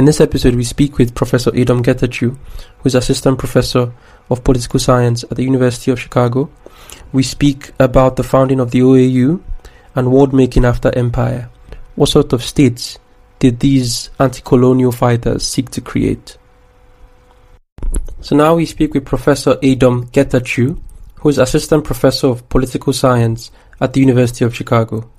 In this episode, we speak with Professor Adom Getachew, who is Assistant Professor of Political Science at the University of Chicago. We speak about the founding of the OAU and world making after empire. What sort of states did these anti colonial fighters seek to create? So now we speak with Professor Adom Getachew, who is Assistant Professor of Political Science at the University of Chicago.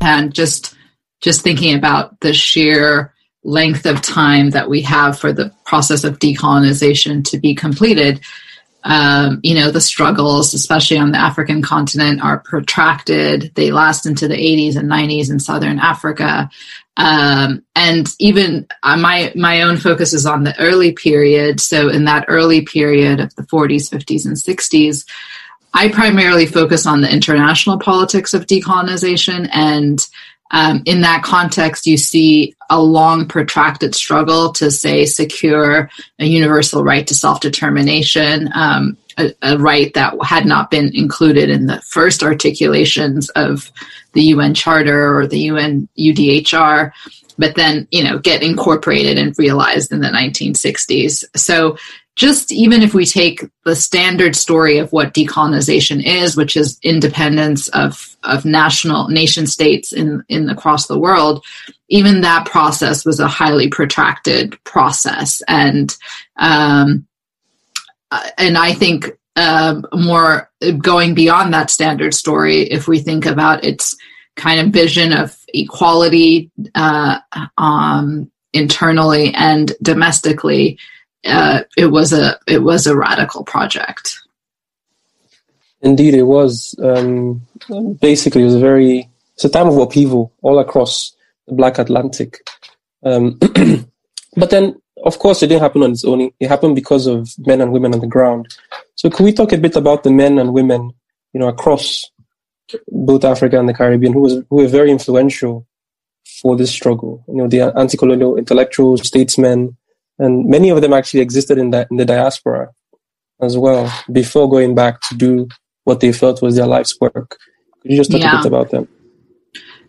And just just thinking about the sheer length of time that we have for the process of decolonization to be completed. Um, you know, the struggles, especially on the African continent, are protracted. They last into the 80s and 90s in Southern Africa. Um, and even uh, my my own focus is on the early period. So in that early period of the 40s, 50s, and 60s, I primarily focus on the international politics of decolonization and um, in that context, you see a long, protracted struggle to, say, secure a universal right to self determination, um, a, a, right that had not been included in the first articulations of the UN Charter or the UN UDHR, but then, you know, get incorporated and realized in the 1960s. So just even if we take the standard story of what decolonization is, which is independence of, of national nation states in, in across the world, even that process was a highly protracted process. And um, and I think uh, more going beyond that standard story, if we think about its kind of vision of equality uh, um, internally and domestically, uh, it was a it was a radical project. Indeed, it was. Um, basically, it was a very it's a time of upheaval all across the Black Atlantic. Um, but then, of course, it didn't happen on its own. It happened because of men and women on the ground. So, can we talk a bit about the men and women, you know, across both Africa and the Caribbean, who was who were very influential for this struggle? You know, the anti-colonial intellectuals, statesmen, and many of them actually existed in the, in the diaspora as well before going back to do what they felt was their life's work. Could you just talk yeah. a bit about them?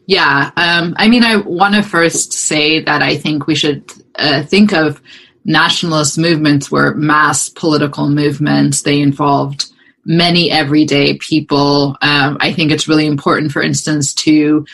Yeah, um, I mean, I want to first say that I think we should uh, think of nationalist movements were mass political movements. They involved many everyday people. Um, I think it's really important, for instance, to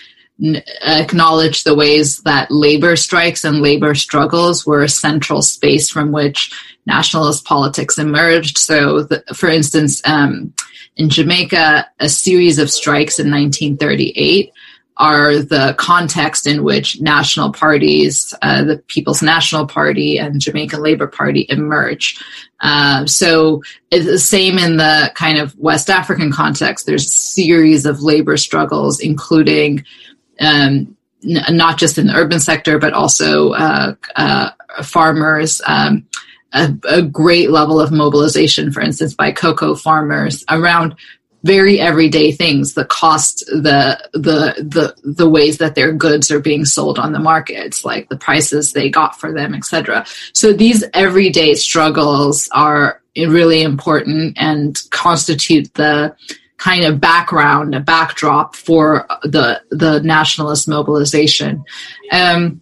acknowledge the ways that labor strikes and labor struggles were a central space from which nationalist politics emerged. So, the, for instance, um, in Jamaica, a series of strikes in 1938 are the context in which national parties, uh, the People's National Party and Jamaican Labour Party emerge. Uh, so it's the same in the kind of West African context. There's a series of labor struggles, including um, n- not just in the urban sector, but also uh, uh, farmers. Um, a, a, great level of mobilization, for instance, by cocoa farmers around very everyday things the cost the the the the ways that their goods are being sold on the markets like the prices they got for them etc so these everyday struggles are really important and constitute the kind of background, a backdrop for the the nationalist mobilization. Um,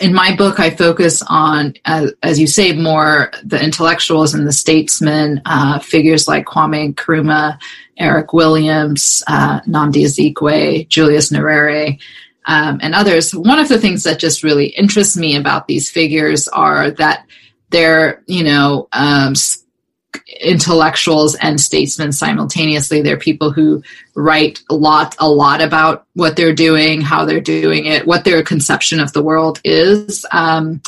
in my book, I focus on, as, as, you say, more the intellectuals and the statesmen, uh, figures like Kwame Nkrumah, Eric Williams, uh, Nnamdi Azikiwe, Julius Nyerere, um, and others. One of the things that just really interests me about these figures are that they're, you know, um, intellectuals and statesmen simultaneously. They're people who write a lot, a lot about what they're doing, how they're doing it, what their conception of the world is. Um,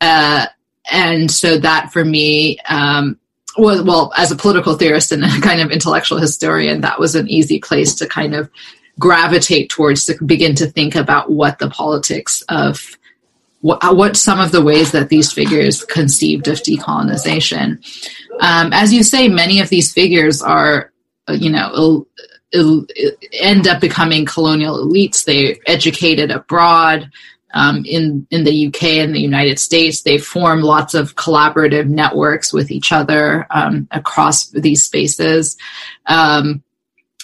uh, and so that for me, um, well, well, as a political theorist and a kind of intellectual historian, that was an easy place to kind of gravitate towards to begin to think about what the politics of what, what some of the ways that these figures conceived of decolonization. Um, as you say, many of these figures are, uh, you know, end up becoming colonial elites. They educated abroad. Um, in in the UK and the United States, they form lots of collaborative networks with each other um, across these spaces. Um,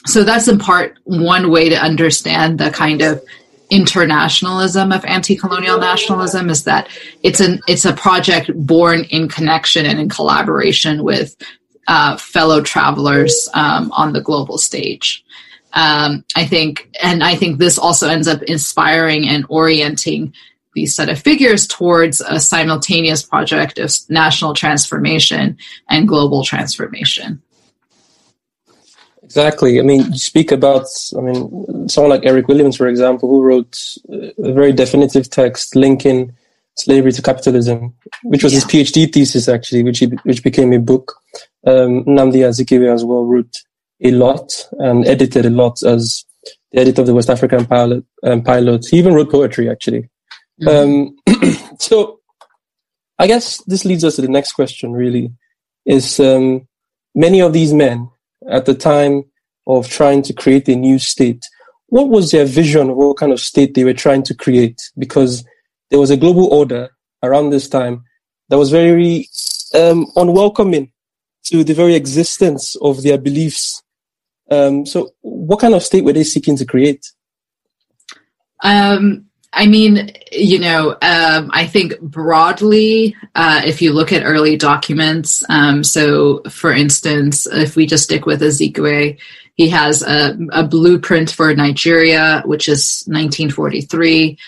so that's in part one way to understand the kind of internationalism of anti-colonial nationalism is that it's an it's a project born in connection and in collaboration with uh, fellow travelers um, on the global stage. Um, I think, and I think this also ends up inspiring and orienting these set of figures towards a simultaneous project of national transformation and global transformation. Exactly. I mean, you speak about, I mean, someone like Eric Williams, for example, who wrote a very definitive text linking slavery to capitalism, which was yeah. his PhD thesis, actually, which he, which became a book. Um, Nnamdi Azikiwe as well wrote a lot and edited a lot as the editor of the West African pilot. Um, pilot. He even wrote poetry, actually. Mm-hmm. Um, so, I guess this leads us to the next question. Really, is um, many of these men at the time of trying to create a new state, what was their vision of what kind of state they were trying to create? Because there was a global order around this time that was very um, unwelcoming to the very existence of their beliefs. Um, so, what kind of state were they seeking to create? Um, I mean, you know, um, I think broadly, uh, if you look at early documents, um, so for instance, if we just stick with Azikiwe, he has a, a blueprint for Nigeria, which is 1943.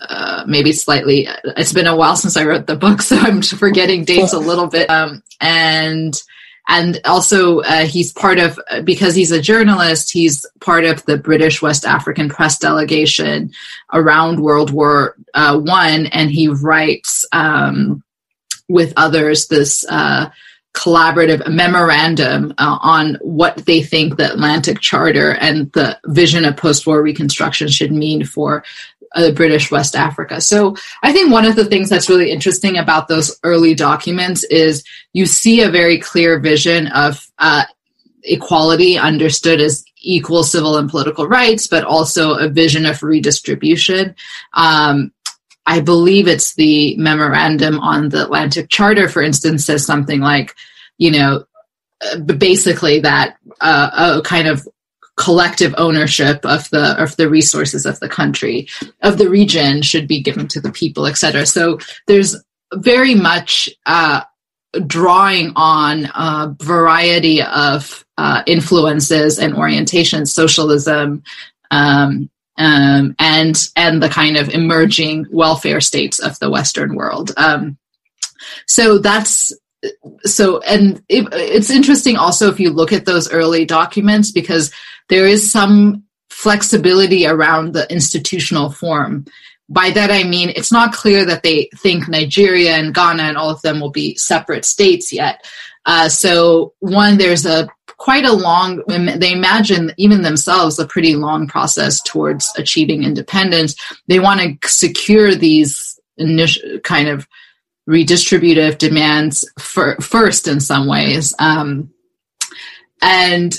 Uh, maybe slightly. It's been a while since I wrote the book, so I'm forgetting dates a little bit. Um, and and also uh, he's part of because he's a journalist he's part of the british west african press delegation around world war uh, one and he writes um, with others this uh, collaborative memorandum uh, on what they think the atlantic charter and the vision of post-war reconstruction should mean for uh, British West Africa. So I think one of the things that's really interesting about those early documents is you see a very clear vision of uh, equality understood as equal civil and political rights, but also a vision of redistribution. Um, I believe it's the memorandum on the Atlantic Charter, for instance, says something like, you know, uh, basically that uh, a kind of collective ownership of the of the resources of the country of the region should be given to the people etc so there's very much uh, drawing on a variety of uh, influences and orientations socialism um, um, and and the kind of emerging welfare states of the western world. Um, so that's so and it, it's interesting also if you look at those early documents because there is some flexibility around the institutional form. By that I mean it's not clear that they think Nigeria and Ghana and all of them will be separate states yet. Uh, so one, there's a quite a long. They imagine even themselves a pretty long process towards achieving independence. They want to secure these initial kind of redistributive demands for, first in some ways. Um, and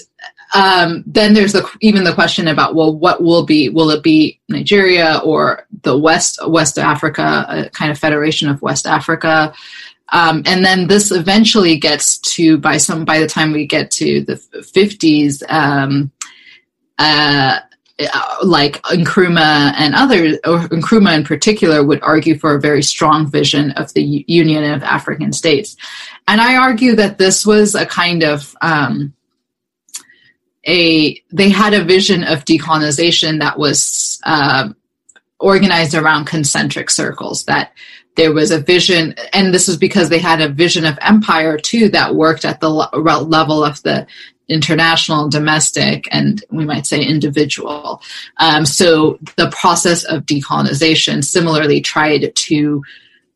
um, then there's the, even the question about well, what will be? Will it be Nigeria or the West West Africa, a kind of federation of West Africa? Um, and then this eventually gets to by some by the time we get to the 50s, um, uh, like Nkrumah and others, or Nkrumah in particular, would argue for a very strong vision of the Union of African States. And I argue that this was a kind of um, a they had a vision of decolonization that was uh, organized around concentric circles that there was a vision and this was because they had a vision of empire too that worked at the level of the international domestic and we might say individual. Um, so the process of decolonization similarly tried to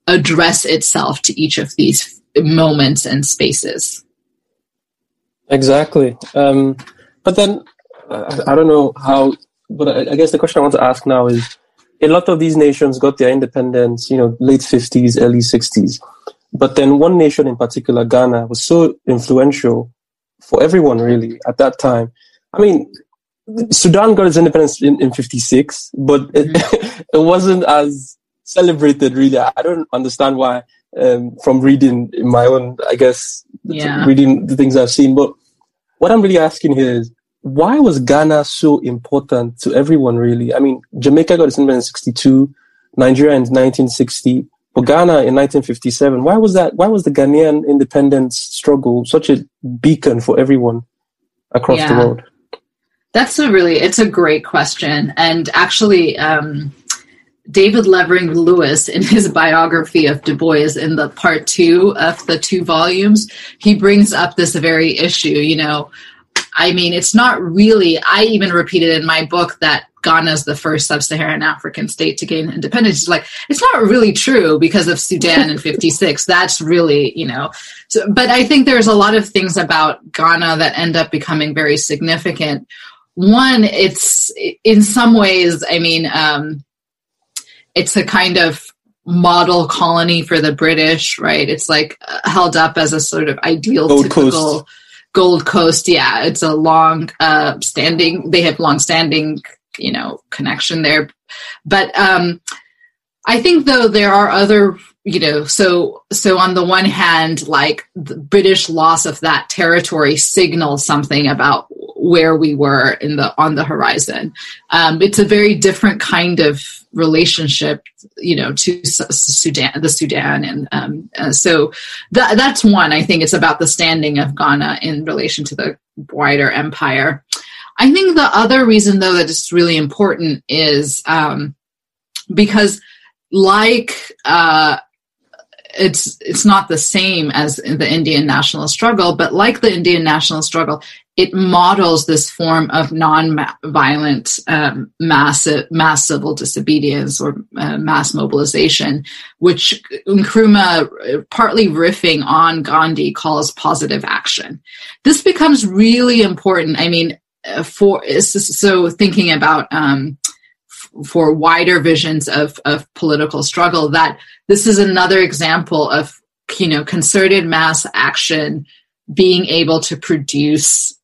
address itself to each of these moments and spaces. Exactly. Um, but then uh, I don't know how, but I, I guess the question I want to ask now is a lot of these nations got their independence, you know, late 50s, early 60s. But then one nation in particular, Ghana, was so influential for everyone really at that time. I mean, Sudan got its independence in, in 56, but it, mm-hmm. it wasn't as celebrated really. I don't understand why um, from reading my own, I guess, yeah. reading the things I've seen. But what I'm really asking here is why was Ghana so important to everyone, really? I mean, Jamaica got its independence in 62, Nigeria in 1960, but Ghana in 1957. Why was that? Why was the Ghanaian independence struggle such a beacon for everyone across yeah. the world? That's a really, it's a great question. And actually, um, David Levering Lewis, in his biography of Du Bois, in the part two of the two volumes, he brings up this very issue. You know, I mean, it's not really, I even repeated in my book that Ghana is the first sub Saharan African state to gain independence. It's like, it's not really true because of Sudan in 56. That's really, you know, so, but I think there's a lot of things about Ghana that end up becoming very significant. One, it's in some ways, I mean, um, it's a kind of model colony for the British, right? It's like held up as a sort of ideal Gold typical Coast. Gold Coast. Yeah, it's a long uh, standing. They have long standing, you know, connection there. But um, I think though there are other you know so so on the one hand like the british loss of that territory signals something about where we were in the on the horizon. Um, it's a very different kind of relationship you know to sudan the sudan. And um, uh, so that, that's one i think it's about the standing of ghana in relation to the wider empire. I think the other reason though that it's really important is um, because like uh, it's it's not the same as the Indian national struggle, but like the Indian national struggle, it models this form of non-violent um, mass mass civil disobedience or uh, mass mobilization, which Nkrumah, partly riffing on Gandhi, calls positive action. This becomes really important. I mean, uh, for so thinking about um, for wider visions of, of political struggle that this is another example of you know concerted mass action being able to produce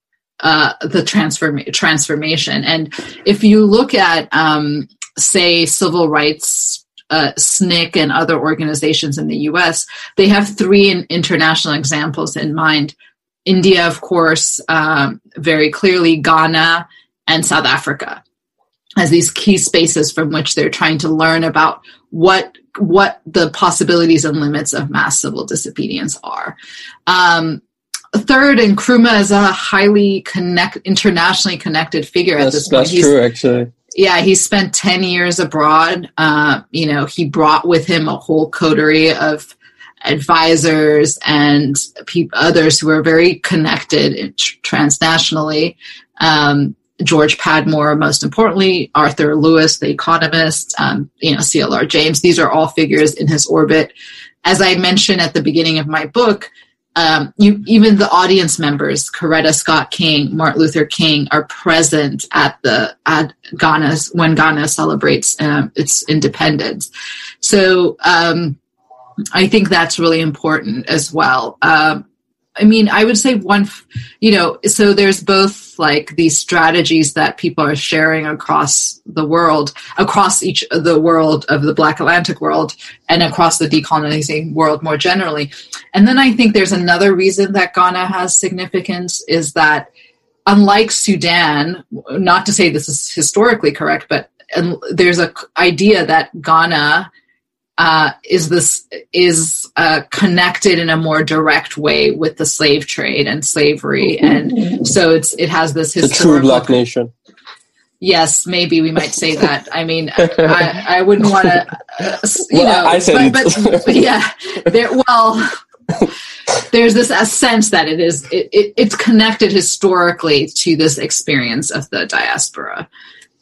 uh, the transform- transformation and if you look at um, say civil rights uh, SNCC and other organizations in the US, they have three international examples in mind. India, of course, um, very clearly, Ghana, and South Africa as these key spaces from which they're trying to learn about what what the possibilities and limits of mass civil disobedience are. Um, third, Nkrumah is a highly connect, internationally connected figure that's, at this point. That's He's, true, actually. Yeah, he spent 10 years abroad. Uh, you know, he brought with him a whole coterie of advisors and pe- others who are very connected transnationally. Um, George Padmore, most importantly, Arthur Lewis, the economist, um, you know, CLR James. These are all figures in his orbit. As I mentioned at the beginning of my book, um, you, even the audience members, Coretta Scott King, Martin Luther King, are present at the at Ghana's when Ghana celebrates um, its independence. So um, I think that's really important as well. Um, I mean, I would say one, you know, so there's both like these strategies that people are sharing across the world, across each the world of the Black Atlantic world, and across the decolonizing world more generally. And then I think there's another reason that Ghana has significance is that unlike Sudan, not to say this is historically correct, but and there's a idea that Ghana uh, is this is uh, connected in a more direct way with the slave trade and slavery, and so it's it has this historical. The true black nation. Yes, maybe we might say that. I mean, I, I wouldn't want to, uh, you well, know, I said but, but, but yeah, there. Well, there's this a sense that it is it, it, it's connected historically to this experience of the diaspora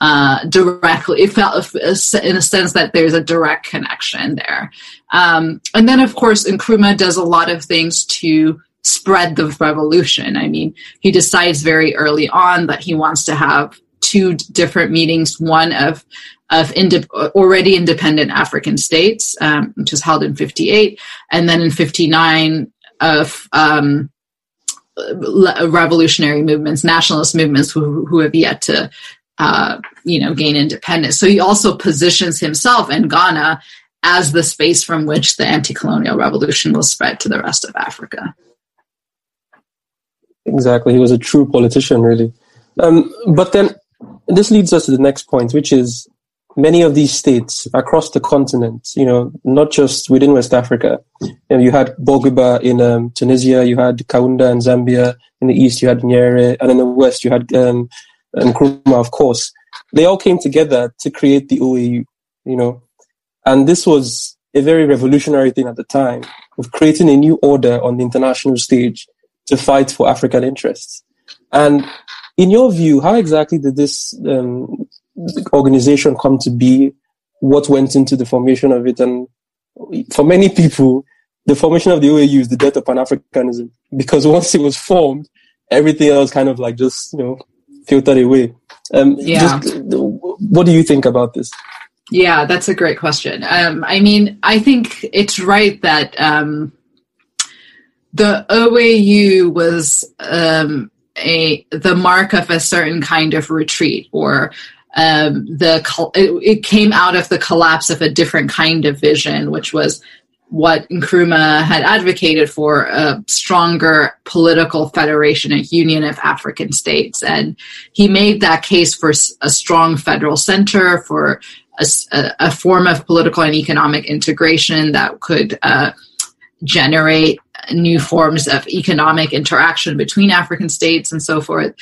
uh, directly. It felt in a sense that there's a direct connection there. Um, and then, of course, Nkrumah does a lot of things to spread the revolution. I mean, he decides very early on that he wants to have two different meetings, one of of already independent African states, um, which is held in 58, and then in 59 of um, revolutionary movements, nationalist movements who, who have yet to uh, you know, gain independence. So he also positions himself in Ghana as the space from which the anti-colonial revolution will spread to the rest of Africa. Exactly, he was a true politician, really. Um, but then this leads us to the next point, which is many of these states across the continent, you know, not just within West Africa. You, know, you had Bourguiba in um, Tunisia, you had Kaunda in Zambia, in the east you had Nyerere, and in the west you had um, Nkrumah, of course. They all came together to create the OAU, you know, and this was a very revolutionary thing at the time of creating a new order on the international stage to fight for African interests. And in your view, how exactly did this um, organization come to be? What went into the formation of it? And for many people, the formation of the OAU is the death of Pan Africanism because once it was formed, everything else kind of like just you know filtered away. Um, yeah. Just, what do you think about this? Yeah, that's a great question. Um, I mean, I think it's right that um, the OAU was um, a the mark of a certain kind of retreat, or um, the it, it, came out of the collapse of a different kind of vision, which was what Nkrumah had advocated for a stronger political federation, a union of African states. And he made that case for a strong federal center, for a, a form of political and economic integration that could uh, generate new forms of economic interaction between African states and so forth.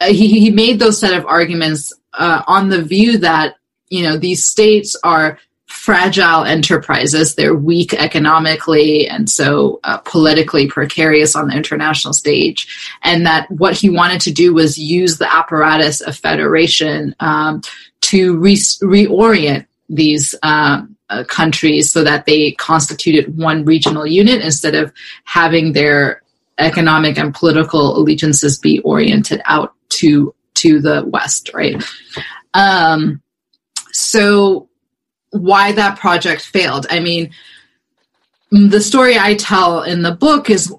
Uh, he, he made those set of arguments uh, on the view that you know these states are fragile enterprises. They're weak economically and so uh, politically precarious on the international stage. And that what he wanted to do was use the apparatus of federation um, to re- reorient these um, uh, countries so that they constituted one regional unit instead of having their economic and political allegiances be oriented out to to the west right um, so why that project failed. I mean, the story I tell in the book is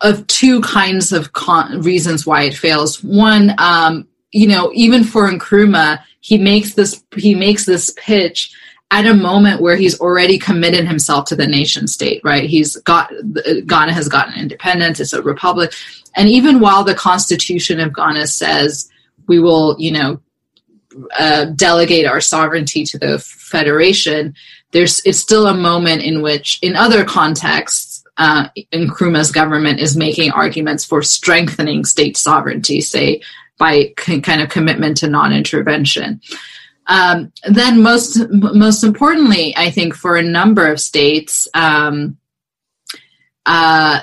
of two kinds of con- reasons why it fails. One, um, you know, even for Nkrumah, he makes this he makes this pitch at a moment where he's already committed himself to the nation state. Right? He's got Ghana has gotten independence. It's a republic, and even while the Constitution of Ghana says we will, you know, uh, delegate our sovereignty to the federation, there's it's still a moment in which, in other contexts, uh, Nkrumah's government is making arguments for strengthening state sovereignty, say by c- kind of commitment to non-intervention. Um, then, most most importantly, I think for a number of states, um, uh,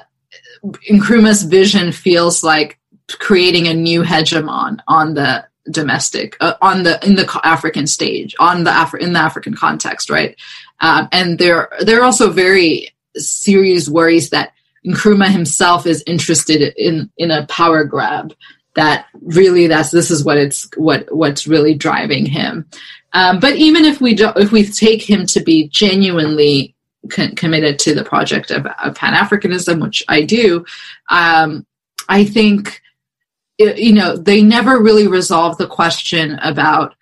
Nkrumah's vision feels like creating a new hegemon on the domestic uh, on the in the African stage on the Afri- in the African context, right? Um, and there there are also very serious worries that Nkrumah himself is interested in in a power grab. That really that's this is what it's what what's really driving him. Um, but even if we do, if we take him to be genuinely con- committed to the project of, of Pan Africanism, which I do, um, I think you know, they never really resolve the question about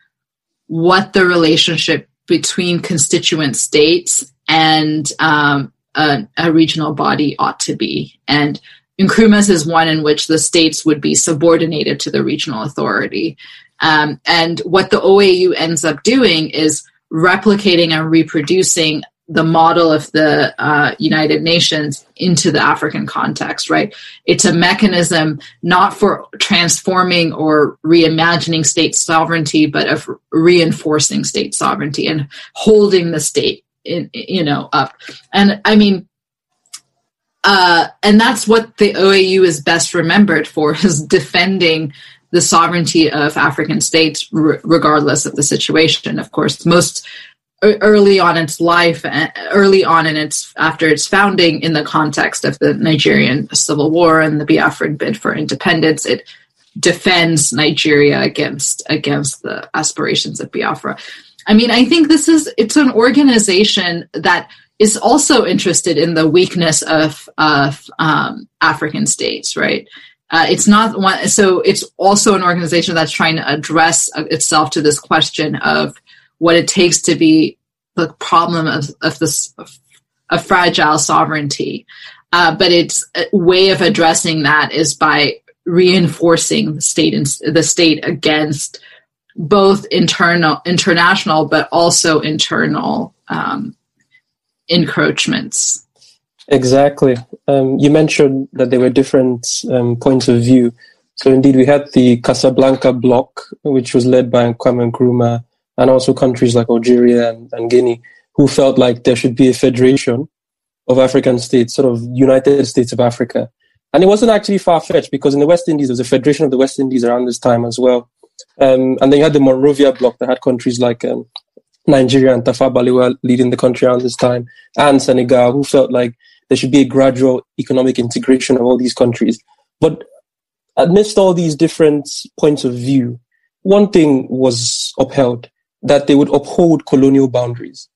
what the relationship between constituent states and um, a, a, regional body ought to be. And Nkrumah's is one in which the states would be subordinated to the regional authority. Um, and what the OAU ends up doing is replicating and reproducing the model of the uh, United Nations into the African context, right? It's a mechanism not for transforming or reimagining state sovereignty, but of reinforcing state sovereignty and holding the state, in, you know, up. And I mean, uh, and that's what the OAU is best remembered for: is defending the sovereignty of African states, r- regardless of the situation. Of course, most early on its life early on in its after its founding in the context of the Nigerian civil war and the Biafran bid for independence it defends Nigeria against against the aspirations of Biafra. I mean i think this is it's an organization that is also interested in the weakness of of um, African states right? Uh, it's not one so it's also an organization that's trying to address uh, itself to this question of what it takes to be the problem of, of this of fragile sovereignty. Uh, but its way of addressing that is by reinforcing the state and the state against both internal international but also internal um, encroachments. Exactly. Um, you mentioned that there were different um, points of view. So indeed we had the casablanca bloc which was led by kwame nkrumah and also countries like algeria and, and guinea who felt like there should be a federation of african states sort of united states of africa and it wasn't actually far fetched because in the West Indies, there was a Federation of the West Indies around this time as well. Um, and then you had the Monrovia bloc that had countries like um, Nigeria and Tafawa Balewa leading the country around this time, and Senegal, who felt like there should be a gradual economic integration of all these countries. But amidst all these different points of view, one thing was upheld that they would uphold colonial boundaries.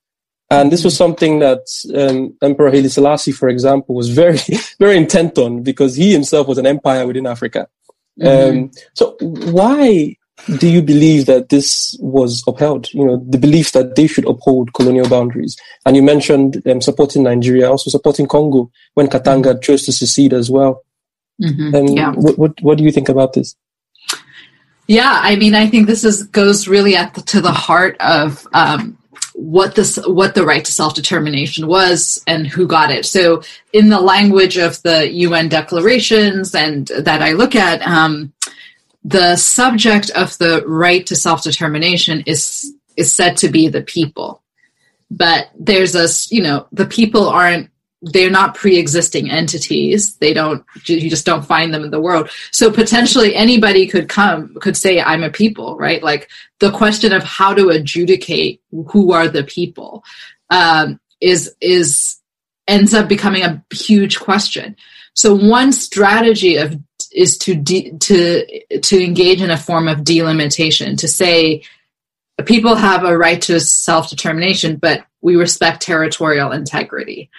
And this was something that um, Emperor Haile Selassie, for example, was very, very intent on because he himself was an empire within Africa. Mm-hmm. Um, so why do you believe that this was upheld? You know, the belief that they should uphold colonial boundaries. And you mentioned um, supporting Nigeria, also supporting Congo when Katanga mm-hmm. chose to secede as well. Mm-hmm. Um, yeah. What, what, what do you think about this? Yeah, I mean, I think this is goes really at the, to the heart of um, what this what the right to self determination was and who got it. So, in the language of the UN declarations and that I look at, um, the subject of the right to self determination is is said to be the people, but there's a you know the people aren't they're not pre-existing entities. They don't you just don't find them in the world. So potentially anybody could come could say i'm a people right? Like the question of how to adjudicate who are the people um, is is ends up becoming a huge question. So one strategy of is to de, to to engage in a form of delimitation to say people have a right to self-determination but we respect territorial integrity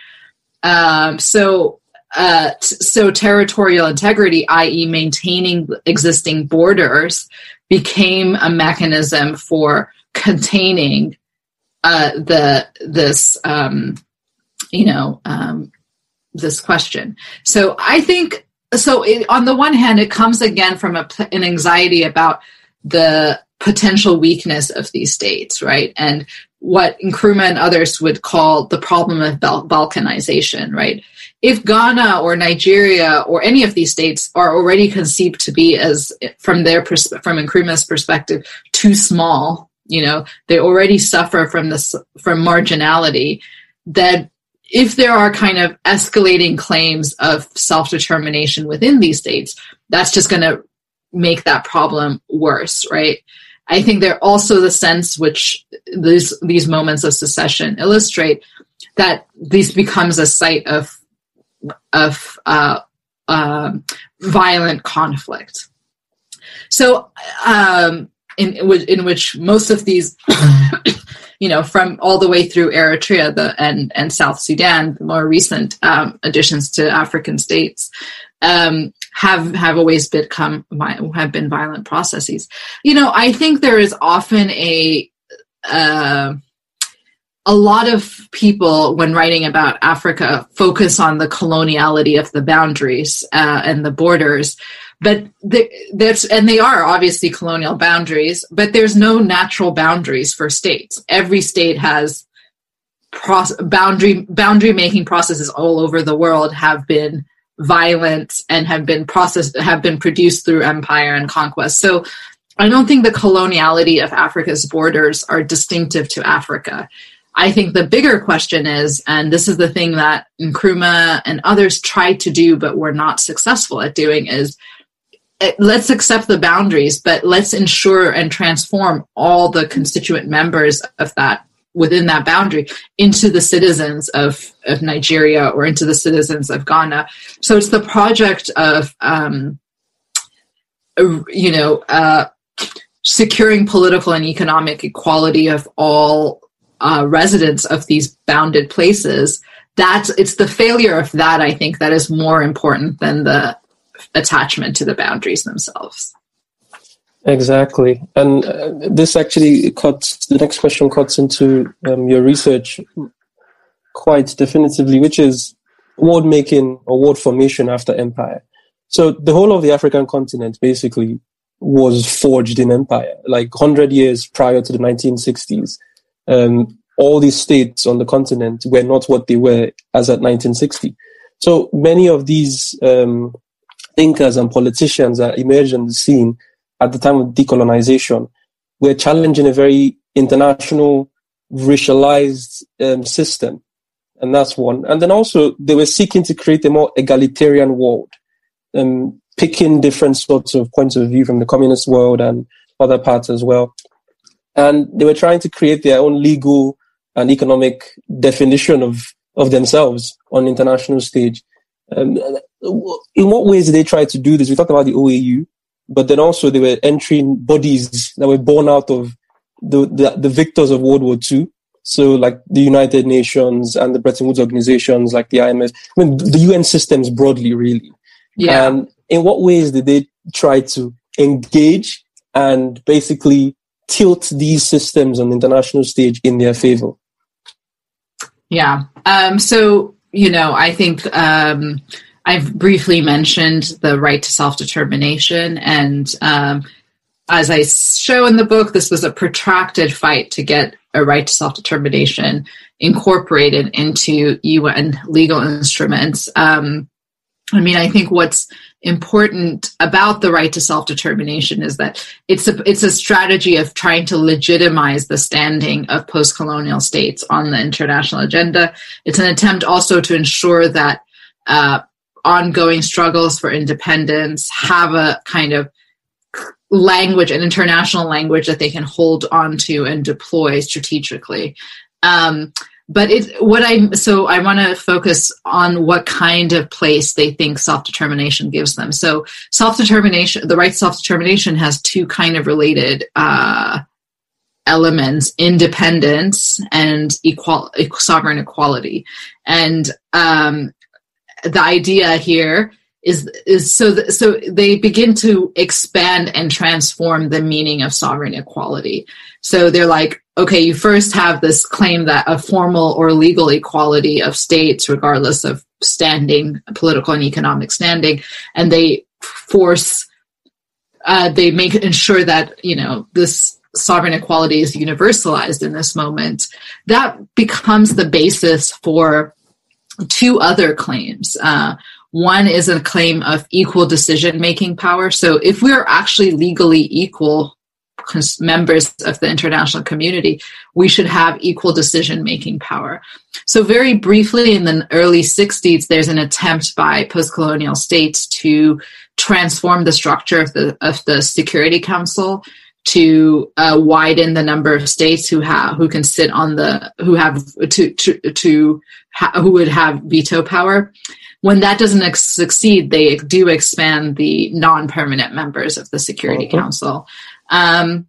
um, so, uh, t- so territorial integrity, i.e., maintaining existing borders, became a mechanism for containing uh, the this um, you know um, this question. So I think so. It, on the one hand, it comes again from a, an anxiety about the potential weakness of these states, right? And what Nkrumah and others would call the problem of Balkanization, right? If Ghana or Nigeria or any of these states are already conceived to be as, from their pers- from Nkrumah's perspective, too small, you know, they already suffer from this from marginality. That if there are kind of escalating claims of self determination within these states, that's just going to make that problem worse, right? I think they're also the sense which these these moments of secession illustrate that this becomes a site of of uh, uh, violent conflict. So, um, in in which most of these, you know, from all the way through Eritrea the, and and South Sudan, the more recent um, additions to African states, um, have have always become have been violent processes. You know, I think there is often a uh, a lot of people, when writing about Africa, focus on the coloniality of the boundaries uh, and the borders, but that's and they are obviously colonial boundaries, but there's no natural boundaries for states. Every state has Pro- boundary boundary making processes all over the world have been violent and have been processed have been produced through empire and conquest. So i don't think the coloniality of africa's borders are distinctive to africa. I think the bigger question is and this is the thing that nkrumah and others tried to do but were not successful at doing is eh, let's accept the boundaries but let's ensure and transform all the constituent members of that within that boundary into the citizens of, of Nigeria or into the citizens of Ghana. So it's the project of, um, you know, uh, securing political and economic equality of all uh, residents of these bounded places. That's it's the failure of that I think that is more important than the attachment to the boundaries themselves. Exactly. And uh, this actually cuts, the next question cuts into um, your research quite definitively, which is world making or world formation after empire. So the whole of the African continent basically was forged in empire, like 100 years prior to the 1960s. Um, all these states on the continent were not what they were as at 1960. So many of these um, thinkers and politicians that emerged on the scene at the time of decolonization, we're challenging a very international, racialized um, system. And that's one. And then also they were seeking to create a more egalitarian world, um, picking different sorts of points of view from the communist world and other parts as well. And they were trying to create their own legal and economic definition of, of themselves on the international stage. Um, in what ways did they try to do this? We talked about the OAU, but then also they were entering bodies that were born out of the, the, the victors of World War II. So like the United Nations and the Bretton Woods organizations like the IMF, I mean, the UN systems broadly, really. Yeah. And in what ways did they try to engage and basically tilt these systems on the international stage in their favor? Yeah. Um, so, you know, I think um, I've briefly mentioned the right to self determination. And um, as I show in the book, this was a protracted fight to get a right to self determination incorporated into UN legal instruments. Um, I mean, I think what's important about the right to self-determination is that it's a it's a strategy of trying to legitimize the standing of post-colonial states on the international agenda. It's an attempt also to ensure that uh, ongoing struggles for independence have a kind of language, an international language that they can hold onto and deploy strategically. Um, but it what i so i want to focus on what kind of place they think self-determination gives them so self-determination the right self-determination has two kind of related uh, elements independence and equal sovereign equality and um, the idea here is is so th- so they begin to expand and transform the meaning of sovereign equality. So they're like okay you first have this claim that a formal or legal equality of states regardless of standing political and economic standing and they force uh, they make ensure that you know this sovereign equality is universalized in this moment. That becomes the basis for two other claims uh, one is a claim of equal decision making power. So if we're actually legally equal members of the international community, we should have equal decision making power. So, very briefly, in the early 60s, there's an attempt by post colonial states to transform the structure of the, of the Security Council to uh, widen the number of states who have who can sit on the who have to to, to ha, who would have veto power when that doesn't ex- succeed, they do expand the non-permanent members of the Security okay. Council. Um,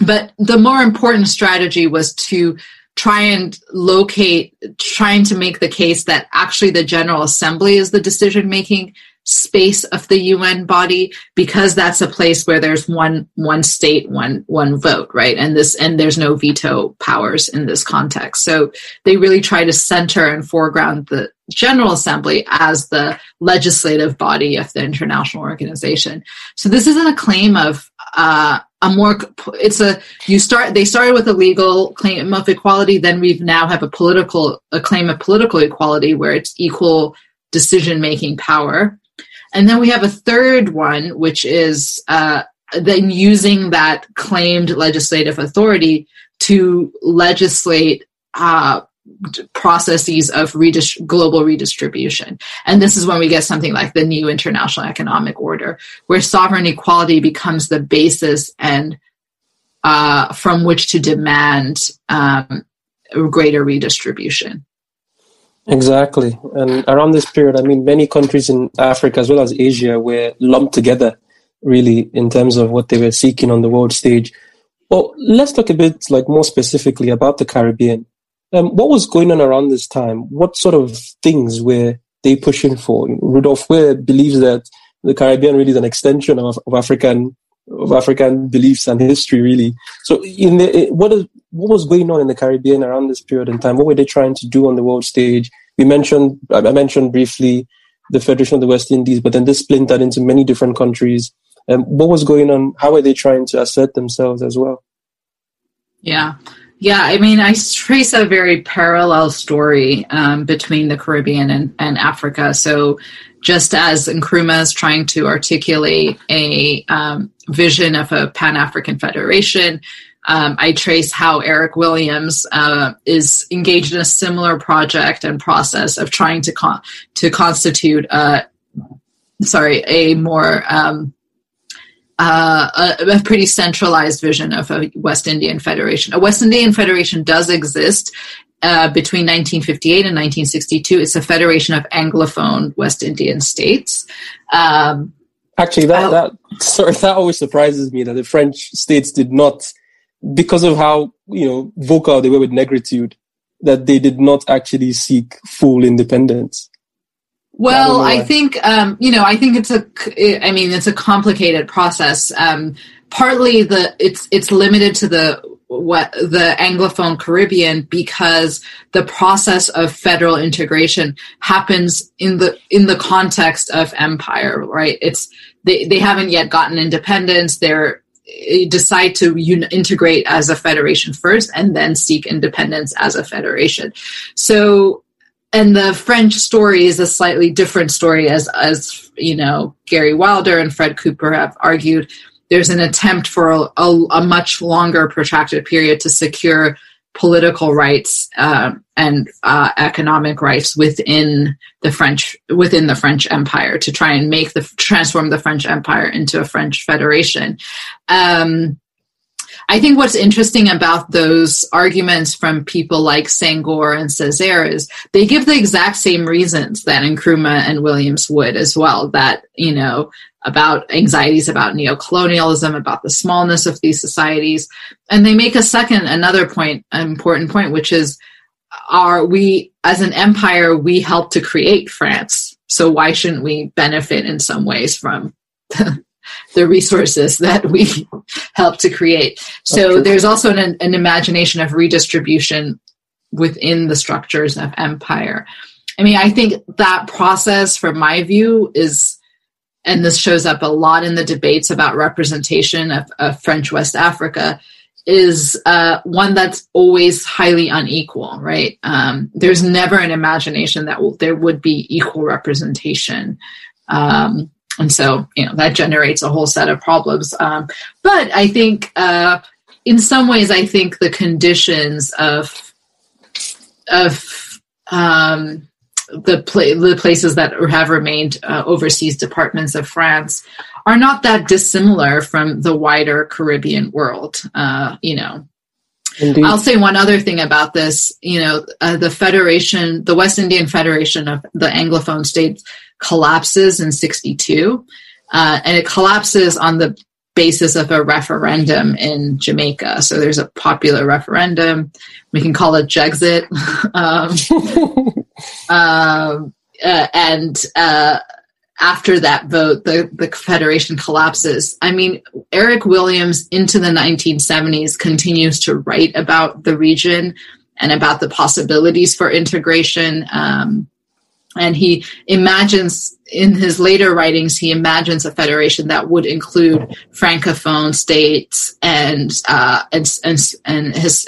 but the more important strategy was to try and locate, trying to make the case that actually the General Assembly is the decision-making space of the UN body because that's a place where there's one one state one one vote right? And this and there's no veto powers in this context. So they really try to center and foreground the General Assembly as the legislative body of the international organization. So this isn't a claim of uh, a more it's a you start they started with a legal claim of equality then we've now have a political a claim of political equality where it's equal decision making power and then we have a third one, which is uh, then using that claimed legislative authority to legislate uh, processes of redist- global redistribution. And this is when we get something like the new international economic order, where sovereign equality becomes the basis and uh, from which to demand um, greater redistribution. Exactly. And around this period, I mean, many countries in Africa as well as Asia were lumped together, really, in terms of what they were seeking on the world stage. Well, let's talk a bit like more specifically about the Caribbean. Um, what was going on around this time? What sort of things were they pushing for? Rudolph Ware believes that the Caribbean really is an extension of, of African of African beliefs and history, really. So, in the, what is what was going on in the Caribbean around this period in time? What were they trying to do on the world stage? We mentioned, I mentioned briefly the Federation of the West Indies, but then this splintered into many different countries. Um, what was going on? How were they trying to assert themselves as well? Yeah. Yeah, I mean, I trace a very parallel story um, between the Caribbean and, and Africa. So, just as Nkrumah is trying to articulate a um, vision of a Pan African Federation, um, I trace how Eric Williams uh, is engaged in a similar project and process of trying to con- to constitute a sorry a more um, uh, a, a, pretty centralized vision of a West Indian Federation. A West Indian Federation does exist uh, between 1958 and 1962. It's a federation of Anglophone West Indian states. Um, Actually, that, that sorry, that always surprises me that the French states did not, because of how you know vocal they were with negritude, that they did not actually seek full independence. Well, I, I think um, you know. I think it's a. I mean, it's a complicated process. Um, partly the it's it's limited to the what the anglophone caribbean because the process of federal integration happens in the in the context of empire right? It's they, they haven't yet gotten independence. They're eh, decide to un- integrate as a federation first and then seek independence as a federation. So and the French story is a slightly different story, as as you know, Gary Wilder and Fred Cooper have argued. There's an attempt for a, a, a much longer, protracted period to secure political rights uh, and uh, economic rights within the French within the French Empire to try and make the transform the French Empire into a French federation. Um, I think what's interesting about those arguments from people like Senghor and Césaire is they give the exact same reasons that Nkrumah and Williams would as well. That, you know, about anxieties about neocolonialism, about the smallness of these societies. And they make a second, another point, an important point, which is are we, as an empire, we helped to create France. So why shouldn't we benefit in some ways from the resources that we help to create. So there's also an, an imagination of redistribution within the structures of empire. I mean, I think that process, from my view, is, and this shows up a lot in the debates about representation of, of French West Africa, is uh, one that's always highly unequal, right? Um, there's never an imagination that w- there would be equal representation. Um, and so you know that generates a whole set of problems. Um, but i think uh, in some ways i think the conditions of of um, the, pla- the places that have remained uh, overseas departments of france are not that dissimilar from the wider caribbean world uh, you know Indeed. I'll say one other thing about this. You know, uh, the Federation, the West Indian Federation of the Anglophone states, collapses in 62. Uh, and it collapses on the basis of a referendum in Jamaica. So there's a popular referendum. We can call it Jexit. um, um, uh, and uh, after that vote, the, the federation collapses. I mean, Eric Williams into the 1970s continues to write about the region and about the possibilities for integration. Um, and he imagines in his later writings he imagines a federation that would include francophone states and uh, and, and and his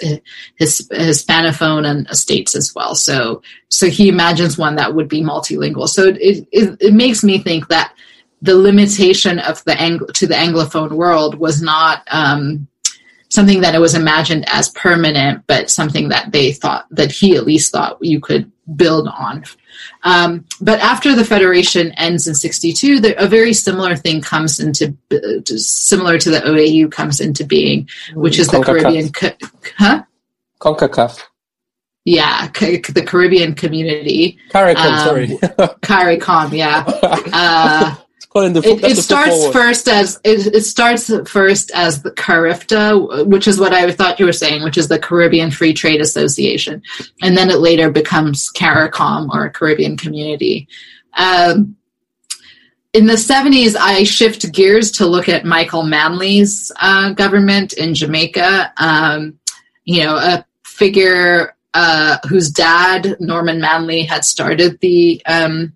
his hispanophone and states as well. So so he imagines one that would be multilingual. So it it, it makes me think that the limitation of the Ang- to the anglophone world was not um, something that it was imagined as permanent but something that they thought that he at least thought you could build on um, but after the federation ends in 62, the, a very similar thing comes into, uh, similar to the OAU comes into being, which is the Caribbean, co- huh? CONCACAF. Yeah, the Caribbean community. CARICOM, um, sorry. CARICOM, yeah. Uh, the, it, it starts first as it, it, starts first as the CARIFTA, which is what I thought you were saying, which is the Caribbean Free Trade Association, and then it later becomes CARICOM or Caribbean Community. Um, in the 70s, I shift gears to look at Michael Manley's uh, government in Jamaica. Um, you know, a figure uh, whose dad, Norman Manley, had started the um,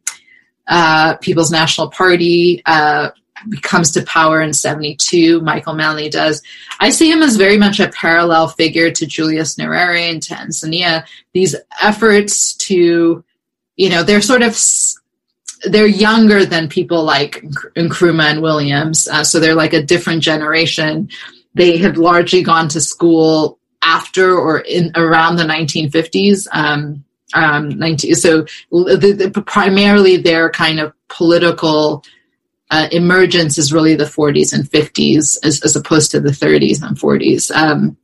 uh, People's National Party uh, comes to power in 72. Michael Manley does. I see him as very much a parallel figure to Julius Nyerere and to Tanzania. These efforts to, you know, they're sort of they're younger than people like Nkrumah and Williams, uh, so they're like a different generation. They have largely gone to school after or in around the 1950s. Um, um, 19, so the, the, primarily their kind of political uh, emergence is really the 40s and 50s as, as opposed to the 30s and 40s. Um,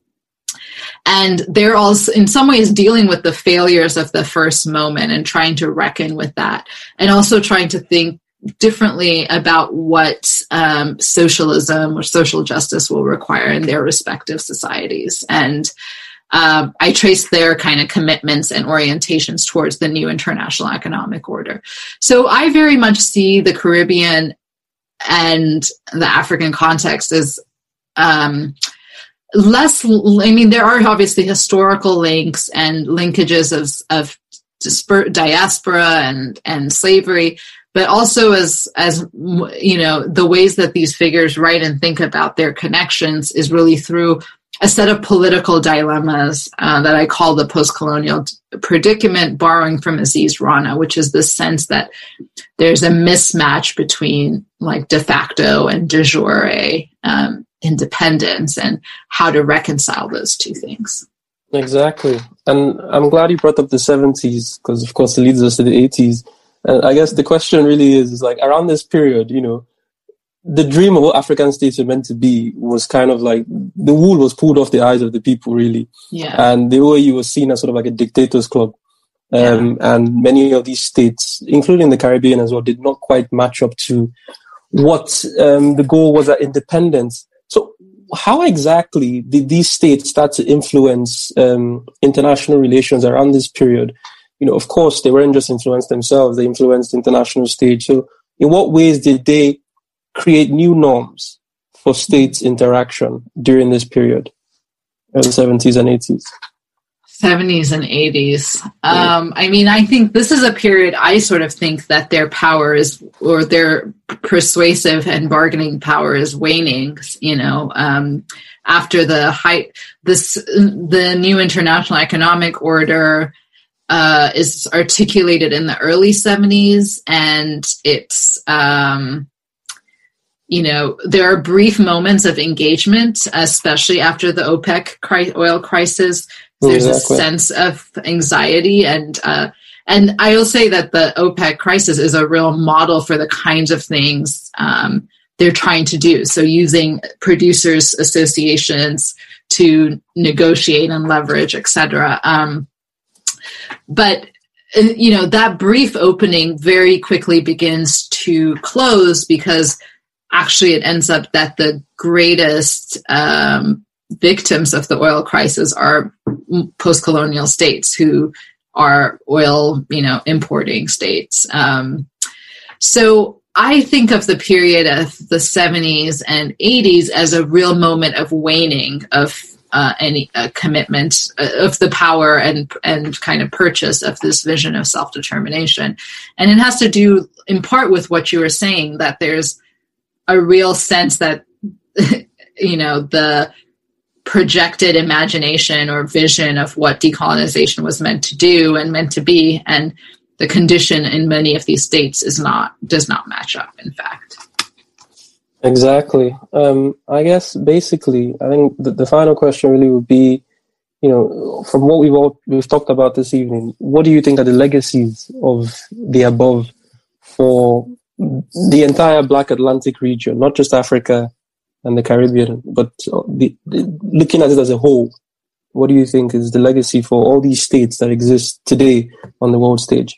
and they're also in some ways dealing with the failures of the first moment and trying to reckon with that and also trying to think differently about what um, socialism or social justice will require in their respective societies and um, I trace their kind of commitments and orientations towards the new international economic order. So I very much see the Caribbean and the African context as um, less i mean there are obviously historical links and linkages of of diaspora and and slavery but also as as you know the ways that these figures write and think about their connections is really through a set of political dilemmas uh, that I call the post-colonial predicament, borrowing from Aziz Rana, which is the sense that there's a mismatch between like de facto and de jure um, independence and how to reconcile those two things. Exactly. And I'm glad you brought up the 70s because, of course, it leads us to the 80s. And I guess the question really is, is like around this period, you know, the dream of what African states were meant to be was kind of like the wool was pulled off the eyes of the people, really. Yeah. And the OAU was seen as sort of like a dictator's club. Um, yeah. And many of these states, including the Caribbean as well, did not quite match up to what um, the goal was at independence. So, how exactly did these states start to influence um, international relations around this period? You know, of course, they weren't just influenced themselves; they influenced the international stage. So, in what ways did they create new norms for states interaction during this period, in the seventies and eighties? 70s and 80s. Um, I mean, I think this is a period I sort of think that their power is, or their persuasive and bargaining power is waning, you know, um, after the height, this, the new international economic order, uh, is articulated in the early 70s and it's, um, you know, there are brief moments of engagement, especially after the OPEC cri- oil crisis there's exactly. a sense of anxiety and uh, and I will say that the OPEC crisis is a real model for the kinds of things um, they're trying to do. So using producers associations to negotiate and leverage, etc. Um, but you know that brief opening very quickly begins to close because actually it ends up that the greatest um, victims of the oil crisis are post-colonial states who are oil, you know, importing states. Um, so I think of the period of the 70s and 80s as a real moment of waning of uh, any uh, commitment uh, of the power and and kind of purchase of this vision of self determination, and it has to do in part with what you were saying that there's a real sense that you know the projected imagination or vision of what decolonization was meant to do and meant to be and the condition in many of these states is not does not match up in fact. Exactly. Um, i guess basically i think the, the final question really would be you know from what we've all we've talked about this evening what do you think are the legacies of the above for the entire black atlantic region not just africa and the Caribbean. But the, the, looking at it as a whole, what do you think is the legacy for all these states that exist today on the world stage?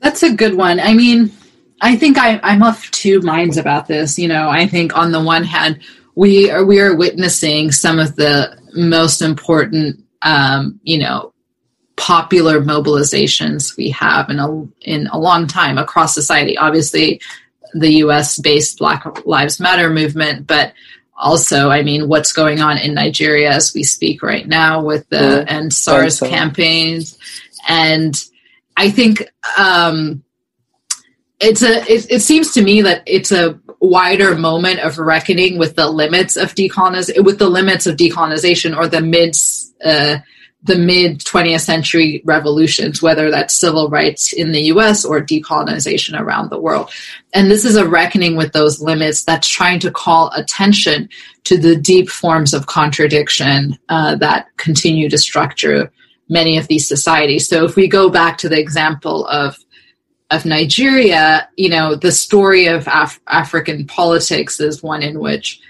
That's a good one. I mean, I think I, I'm of two minds about this. You know, I think on the one hand, we are we are witnessing some of the most important, um, you know, popular mobilizations we have in a in a long time across society. Obviously, the US based Black Lives Matter movement, but also, I mean, what's going on in Nigeria as we speak right now with the mm. End SARS campaigns. And, I think um, it's a. It, it seems to me that it's a wider moment of reckoning with the limits of decolonization, with the limits of decolonization, or the mid uh, the mid 20th century revolutions, whether that's civil rights in the US or decolonization around the world. And this is a reckoning with those limits that's trying to call attention to the deep forms of contradiction uh, that continue to structure many of these societies. So if we go back to the example of of Nigeria, you know, the story of Af- African politics is one in which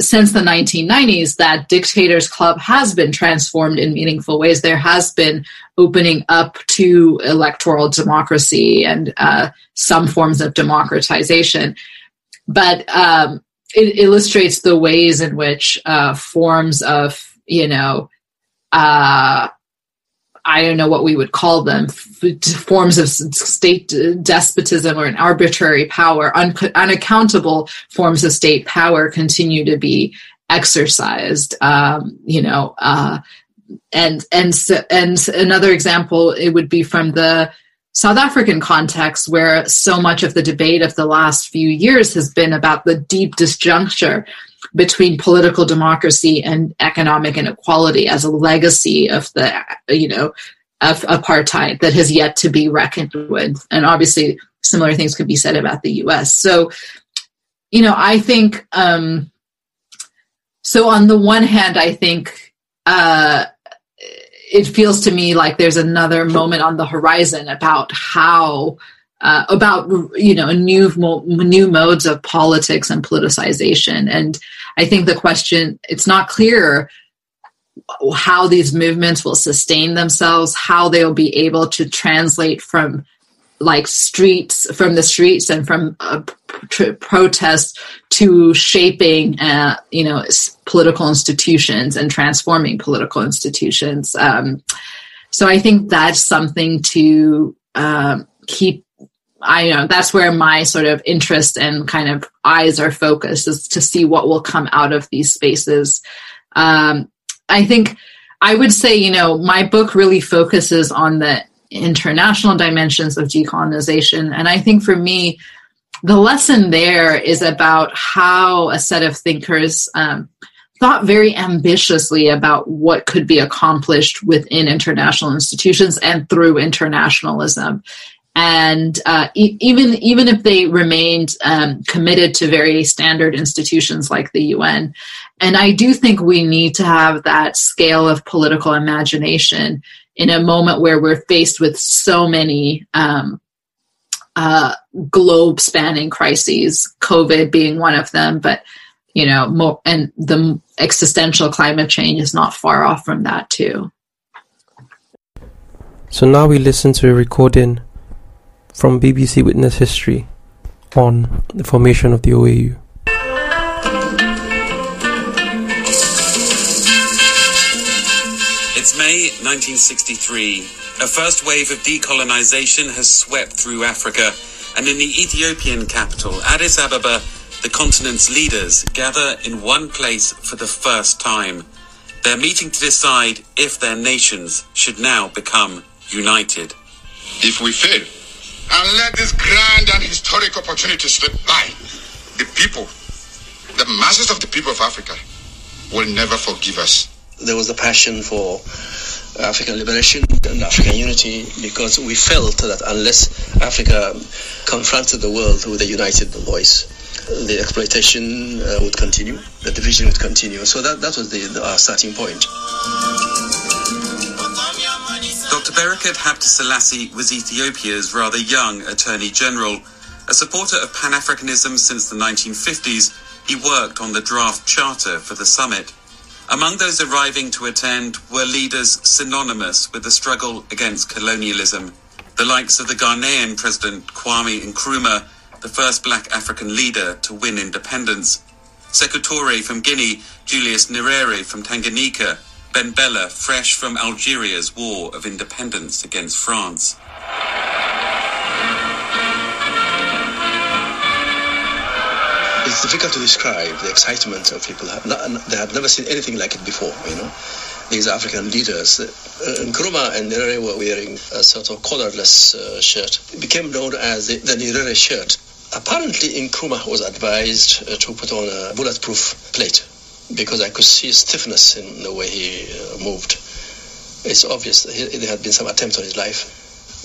since the 1990s that dictators club has been transformed in meaningful ways. There has been opening up to electoral democracy and uh, some forms of democratization. But um, it illustrates the ways in which uh, forms of you know uh, I don't know what we would call them, forms of state despotism or an arbitrary power, un- unaccountable forms of state power continue to be exercised. Um, you know, uh, and and and another example it would be from the South African context, where so much of the debate of the last few years has been about the deep disjuncture between political democracy and economic inequality as a legacy of the you know of apartheid that has yet to be reckoned with. And obviously similar things could be said about the US so you know I think um so on the one hand I think uh it feels to me like there's another moment on the horizon about how uh, about you know new new modes of politics and politicization. And i think the question it's not clear how these movements will sustain themselves how they'll be able to translate from like streets from the streets and from uh, tr- protest to shaping uh, you know political institutions and transforming political institutions. Um, so i think that's something to um, keep I know that's where my sort of interest and kind of eyes are focused is to see what will come out of these spaces. Um, I think I would say, you know, my book really focuses on the international dimensions of decolonization. And I think for me, the lesson there is about how a set of thinkers um, thought very ambitiously about what could be accomplished within international institutions and through internationalism and uh, e- even even if they remained um, committed to very standard institutions like the UN, and I do think we need to have that scale of political imagination in a moment where we're faced with so many um, uh, globe-spanning crises, COVID being one of them, but you know, more, and the existential climate change is not far off from that too. So now we listen to a recording from BBC Witness History on the formation of the OAU. It's May 1963. A first wave of decolonization has swept through Africa, and in the Ethiopian capital, Addis Ababa, the continent's leaders gather in one place for the first time. They're meeting to decide if their nations should now become united. If we fail, and let this grand and historic opportunity slip by. The people, the masses of the people of Africa, will never forgive us. There was a passion for African liberation and African unity because we felt that unless Africa confronted the world with a united voice, the exploitation uh, would continue, the division would continue. So that, that was the, the, our starting point. Habte Selassie was Ethiopia's rather young Attorney General. A supporter of Pan Africanism since the 1950s, he worked on the draft charter for the summit. Among those arriving to attend were leaders synonymous with the struggle against colonialism, the likes of the Ghanaian President Kwame Nkrumah, the first black African leader to win independence, Sekou Touré from Guinea, Julius Nyerere from Tanganyika, Ben Bella, fresh from Algeria's war of independence against France. It's difficult to describe the excitement of people. They have never seen anything like it before, you know. these African leaders. Uh, Nkrumah and Nyerere were wearing a sort of collarless uh, shirt. It became known as the, the Nyerere shirt. Apparently, Nkrumah was advised uh, to put on a bulletproof plate because I could see stiffness in the way he uh, moved. It's obvious he, there had been some attempt on his life.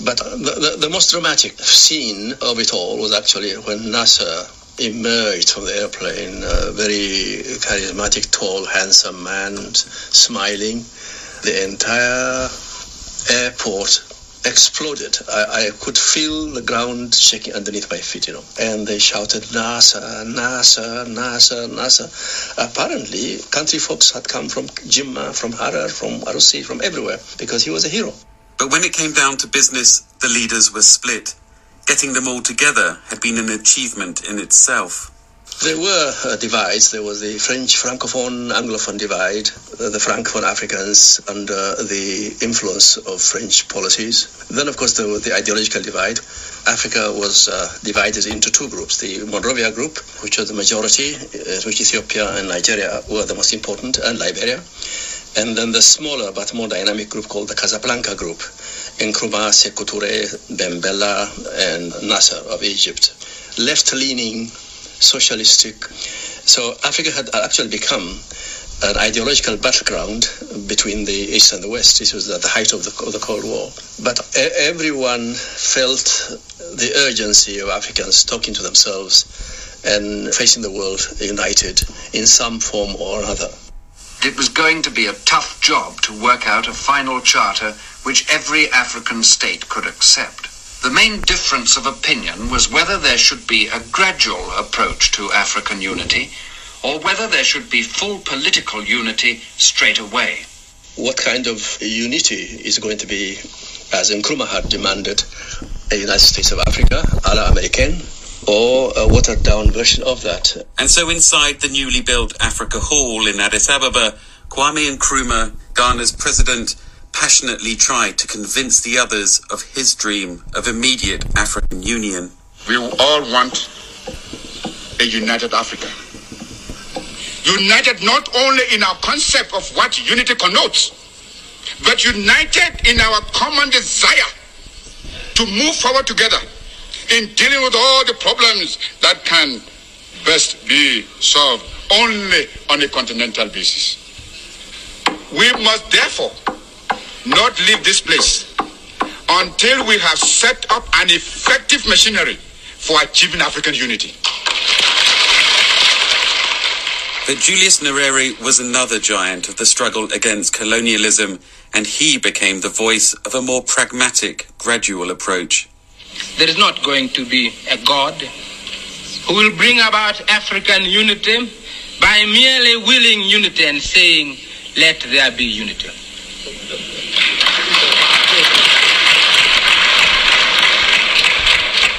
But the, the, the, most dramatic scene of it all was actually when Nasser emerged from the airplane, a very charismatic, tall, handsome man, smiling. The entire airport exploded. I, I, could feel the ground shaking underneath my feet, you know. And they shouted, Nasser, Nasser, Nasser, Nasser. Apparently, country folks had come from Jimma, from Harar, from Arusi, from everywhere, because he was a hero. But when it came down to business, the leaders were split. Getting them all together had been an achievement in itself. There were uh, divides. There was the French Francophone Anglophone divide, uh, the Francophone Africans under the influence of French policies. Then, of course, there was the ideological divide. Africa was uh, divided into two groups the Monrovia group, which was the majority, uh, which Ethiopia and Nigeria were the most important, and Liberia. And then the smaller but more dynamic group called the Casablanca group, Nkrumah, Sekou Touré, Ben Bella, and Nasser of Egypt. Left leaning socialistic. So Africa had actually become an ideological battleground between the East and the West. This was at the height of the, of the Cold War. But everyone felt the urgency of Africans talking to themselves and facing the world united in some form or another. It was going to be a tough job to work out a final charter which every African state could accept. The main difference of opinion was whether there should be a gradual approach to African unity or whether there should be full political unity straight away. What kind of unity is going to be, as Nkrumah had demanded, a United States of Africa, a la American, or a watered down version of that? And so inside the newly built Africa Hall in Addis Ababa, Kwame Nkrumah, Ghana's president, passionately tried to convince the others of his dream of immediate African union. We all want a united Africa. United not only in our concept of what unity connotes, but united in our common desire to move forward together in dealing with all the problems that can best be solved only on a continental basis. We must therefore not leave this place until we have set up an effective machinery for achieving African unity. But Julius Nyerere was another giant of the struggle against colonialism, and he became the voice of a more pragmatic, gradual approach. There is not going to be a God who will bring about African unity by merely willing unity and saying, let there be unity.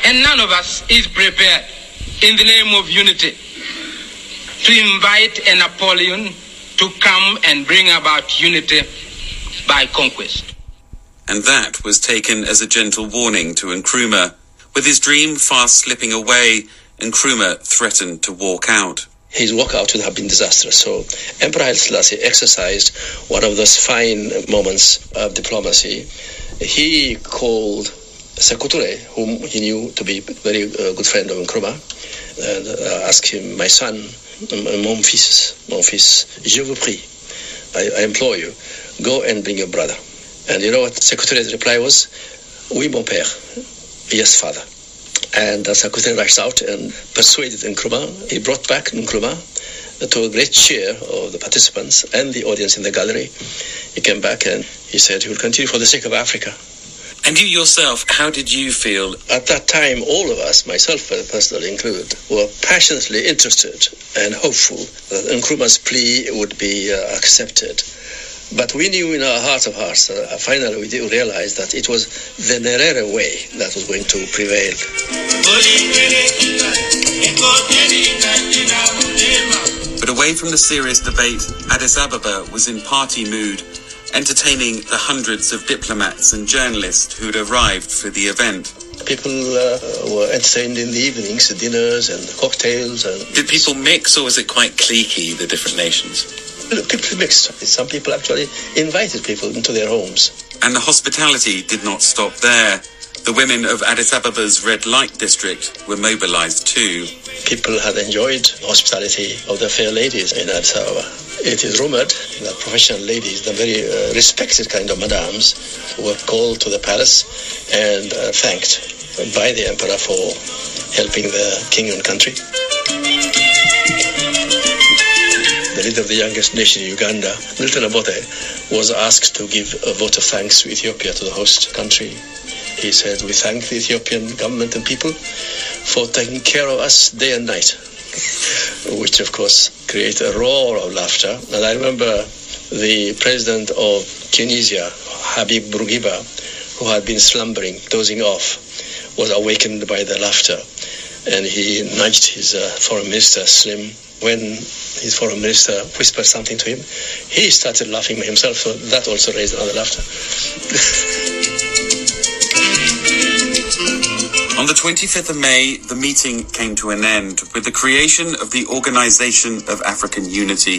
And none of us is prepared in the name of unity to invite a Napoleon to come and bring about unity by conquest. And that was taken as a gentle warning to Nkrumah. With his dream fast slipping away, Nkrumah threatened to walk out. His walkout would have been disastrous. So Emperor Haile Selassie exercised one of those fine moments of diplomacy. He called Sekou Touré, whom he knew to be a very uh, good friend of Nkrumah, and uh, asked him, my son, mon fils, mon fils, je vous prie, I, I implore you, go and bring your brother. And you know what Sekou Touré's reply was? Oui, mon père. Yes, father. And uh, Touré rushed out and persuaded Nkrumah. He brought back Nkrumah to a great cheer of the participants and the audience in the gallery. He came back and he said he would continue for the sake of Africa. And you yourself, how did you feel? At that time, all of us, myself personally included, were passionately interested and hopeful that Nkrumah's plea would be uh, accepted. But we knew in our hearts of hearts, uh, finally we did realize that it was the Nyerere way that was going to prevail. But away from the serious debate, Addis Ababa was in party mood entertaining the hundreds of diplomats and journalists who'd arrived for the event. People uh, were entertained in the evenings, dinners and cocktails. And Did people mix, or was it quite cliquey, the different nations? People mixed. Some people actually invited people into their homes. And the hospitality did not stop there. The women of Addis Ababa's red light district were mobilized too. People had enjoyed the hospitality of the fair ladies in Addis Ababa. It is rumored that professional ladies, the very uh, respected kind of madams, were called to the palace and uh, thanked by the emperor for helping the king and country. The leader of the youngest nation, Uganda, Milton Obote, was asked to give a vote of thanks to Ethiopia, to the host country. He said, We thank the Ethiopian government and people for taking care of us day and night, which of course created a roar of laughter. And I remember the president of Tunisia, Habib Bourguiba, who had been slumbering, dozing off, was awakened by the laughter. And he nudged his uh, foreign minister, Slim, when his foreign minister whispered something to him, he started laughing himself, so that also raised another laughter. On the 25th of May, the meeting came to an end with the creation of the Organization of African Unity.